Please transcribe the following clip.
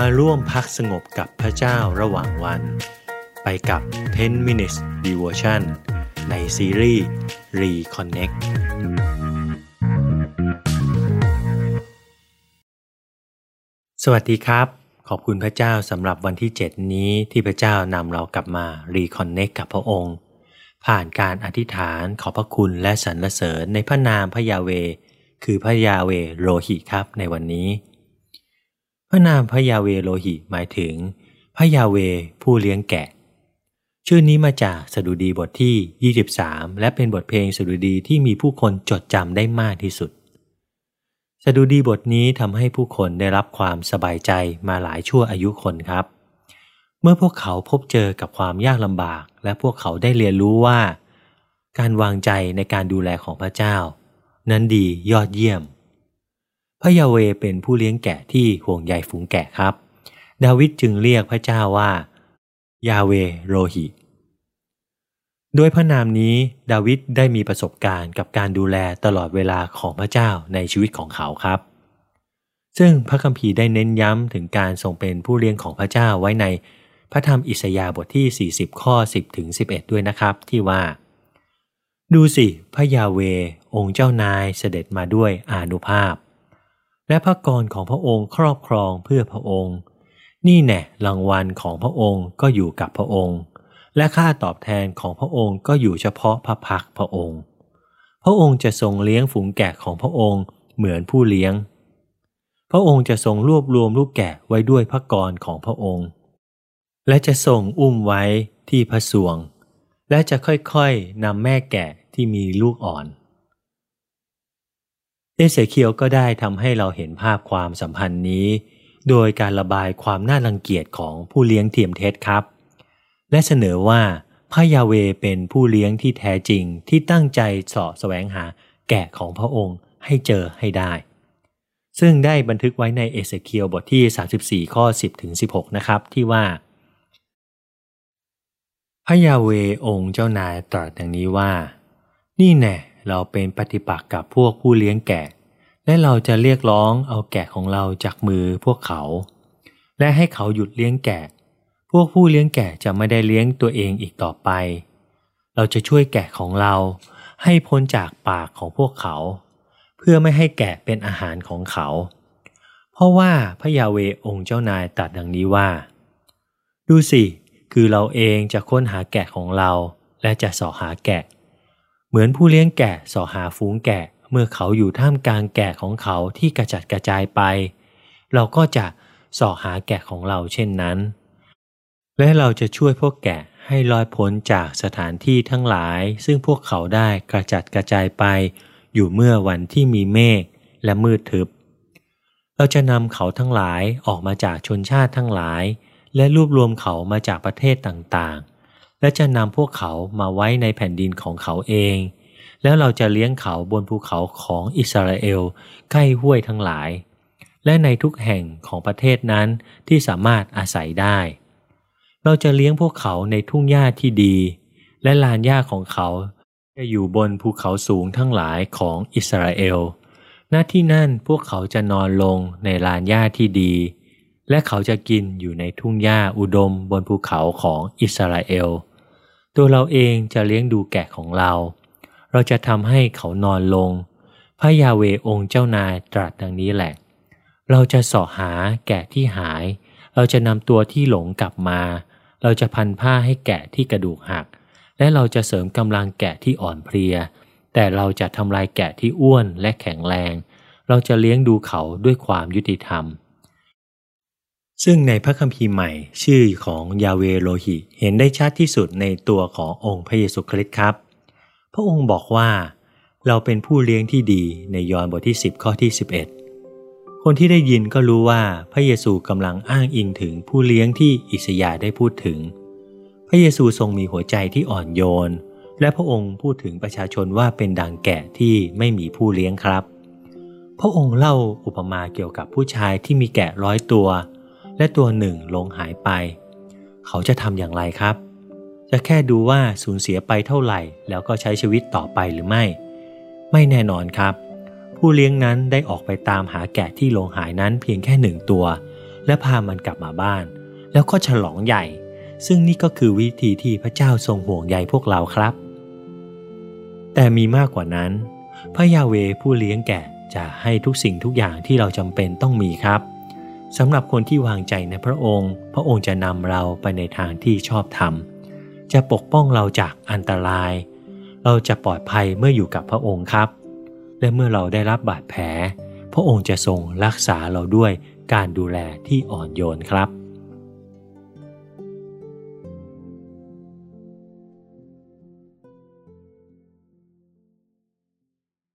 มาร่วมพักสงบกับพระเจ้าระหว่างวัน ไปกับ 10 minutes devotion ในซีรีส์ Reconnect สวัสดีครับ ขอบคุณพระเจ้าสำหรับวันที่ 7 นี้ที่พระเจ้านำเรากลับมา Reconnect กับพระองค์ ผ่านการอธิษฐานขอพระคุณและสรรเสริญในพระนามพระยาเว คือพระยาเวโรหิครับในวันนี้ ระนามพระยาเวโลหิหมายถึงพระยาเวผู้เลี้ยงแกะ ชื่อนี้มาจากสดุดีบทที่ 23 และเป็นบทเพลงสดุดีที่มีผู้คนจดจำได้มากที่สุด สดุดีบทนี้ทำให้ผู้คนได้รับความสบายใจมาหลายชั่วอายุคนครับ เมื่อพวกเขาพบเจอกับความยากลำบาก และพวกเขาได้เรียนรู้ว่า การวางใจในการดูแลของพระเจ้า นั้นดียอดเยี่ยม ระยาเวเป็นผู้เลี้ยงแกะที่ห่วงใยฝูงแกะครับ ดาวิดจึงเรียกพระเจ้าว่า ยาเวโรหิด้วยพระนามนี้ดาวิดได้มีประสบการณ์กับการดูแลตลอดเวลาของพระเจ้าในชีวิตของเขาครับ ซึ่งพระคัมภีร์ได้เน้นย้ำถึงการทรงเป็นผู้เลี้ยงของพระเจ้าไว้ในพระธรรมอิสยาห์บทที่ 40 ข้อ 10 ถึง 11 ด้วยนะครับที่ว่า ดูสิ พระยาเว องค์เจ้านายเสด็จมาด้วยอานุภาพ และพระกรของพระองค์ครอบครองเพื่อพระองค์ นี่แน่รางวัลของพระองค์ก็อยู่กับพระองค์ และค่าตอบแทนของพระองค์ก็อยู่เฉพาะพระพักพระองค์ พระองค์จะทรงเลี้ยงฝูงแกะของพระองค์เหมือนผู้เลี้ยง พระองค์จะทรงรวบรวมลูกแกะไว้ด้วยพระกรของพระองค์ และจะทรงอุ้มไว้ที่พระสวง และจะค่อยๆนำแม่แกะที่มีลูกอ่อน เอเสเคียวก็ได้ทำให้เราเห็นภาพความสัมพันธ์นี้ โดยการระบายความน่ารังเกียจของผู้เลี้ยงเทียมเท็จครับ และเสนอว่าพระยาเวเป็นผู้เลี้ยงที่แท้จริงที่ตั้งใจเสาะแสวงหาแกะของพระองค์ให้เจอให้ได้ ซึ่งได้บันทึกไว้ในเอเสเคียวบทที่ 34 ข้อ 10ถึง16 นะครับที่ว่า พระยาเวองค์เจ้านายตรัสอย่างนี้ว่า นี่แน่ เราเป็นปฏิปักษ์กับพวกผู้เลี้ยงแกะ และเราจะเรียกร้องเอาแกะของเราจากมือพวกเขา และให้เขาหยุดเลี้ยงแกะ พวกผู้เลี้ยงแกะจะไม่ได้เลี้ยงตัวเองอีกต่อไป เราจะช่วยแกะของเราให้พ้นจากปากของพวกเขา เพื่อไม่ให้แกะเป็นอาหารของเขา เพราะว่าพระยาเวองค์เจ้านายตัดดังนี้ว่า ดูสิ คือเราเองจะค้นหาแกะของเรา และจะสอหาแกะ เหมือนผู้เลี้ยงแกะสอหาฝูงแกะ เมื่อเขาอยู่ท่ามกลางแกะของเขาที่กระจัดกระจายไป เราก็จะสอหาแกะของเราเช่นนั้น และเราจะช่วยพวกแกะให้ลอยพ้นจากสถานที่ทั้งหลาย ซึ่งพวกเขาได้กระจัดกระจายไป อยู่เมื่อวันที่มีเมฆและมืดทึบ เราจะนำเขาทั้งหลายออกมาจากชนชาติทั้งหลาย และรวบรวมเขามาจากประเทศต่างๆ และจะนำพวกเขามาไว้ในแผ่นดินของเขาเอง แล้วเราจะเลี้ยงเขาบนภูเขาของอิสราเอลใกล้ห้วยทั้งหลาย และในทุกแห่งของประเทศนั้นที่สามารถอาศัยได้ เราจะเลี้ยงพวกเขาในทุ่งหญ้าที่ดี และลานหญ้าของเขาจะอยู่บนภูเขาสูงทั้งหลายของอิสราเอลหน้าที่นั่นพวกเขาจะนอนลงในลานหญ้าที่ดี และเขาจะกินอยู่ในทุ่งหญ้าอุดมบนภูเขาของอิสราเอล ตัวเราเองจะเลี้ยงดูแกะของเรา เราจะทำให้เขานอนลง พระยาเวองค์เจ้านายตรัสดังนี้แหละ เราจะสาะหาแกะที่หาย เราจะนำตัวที่หลงกลับมา เราจะพันผ้าให้แกะที่กระดูกหัก และเราจะเสริมกำลังแกะที่อ่อนเพลีย แต่เราจะทำลายแกะที่อ้วนและแข็งแรง เราจะเลี้ยงดูเขาด้วยความยุติธรรม ซึ่งในพระคัมภีร์ใหม่ ชื่อของยาเวโลหิ เห็นได้ชัดที่สุดในตัวขององค์พระเยซูคริสต์ครับ พระองค์บอกว่า เราเป็นผู้เลี้ยงที่ดีในยอห์นบทที่ 10 ข้อที่ 11 คนที่ได้ยินก็รู้ว่าพระเยซูกำลังอ้างอิงถึงผู้เลี้ยงที่อิสยาได้พูดถึง พระเยซูทรงมีหัวใจที่อ่อนโยน และพระองค์พูดถึงประชาชนว่าเป็นดังแกะที่ไม่มีผู้เลี้ยงครับ พระองค์เล่าอุปมาเกี่ยวกับผู้ชายที่มีแกะร้อยตัว และตัวหนึ่งลงหายไป เขาจะทำอย่างไรครับ จะแค่ดูว่าสูญเสียไปเท่าไหร่ แล้วก็ใช้ชีวิตต่อไปหรือไม่ ไม่แน่นอนครับ ผู้เลี้ยงนั้นได้ออกไปตามหาแกะที่ลงหายนั้นเพียงแค่หนึ่งตัว และพามันกลับมาบ้าน แล้วก็ฉลองใหญ่ ซึ่งนี่ก็คือวิธีที่พระเจ้าทรงห่วงใยพวกเราครับ แต่มีมากกว่านั้น พระยาเวผู้เลี้ยงแกะจะให้ทุกสิ่งทุกอย่างที่เราจำเป็นต้องมีครับ สำหรับคนที่วางใจในพระองค์ พระองค์จะนำเราไปในทางที่ชอบธรรม จะปกป้องเราจากอันตราย เราจะปลอดภัยเมื่ออยู่กับพระองค์ครับ และเมื่อเราได้รับบาดแผล พระองค์จะทรงรักษาเราด้วยการดูแลที่อ่อนโยนครับ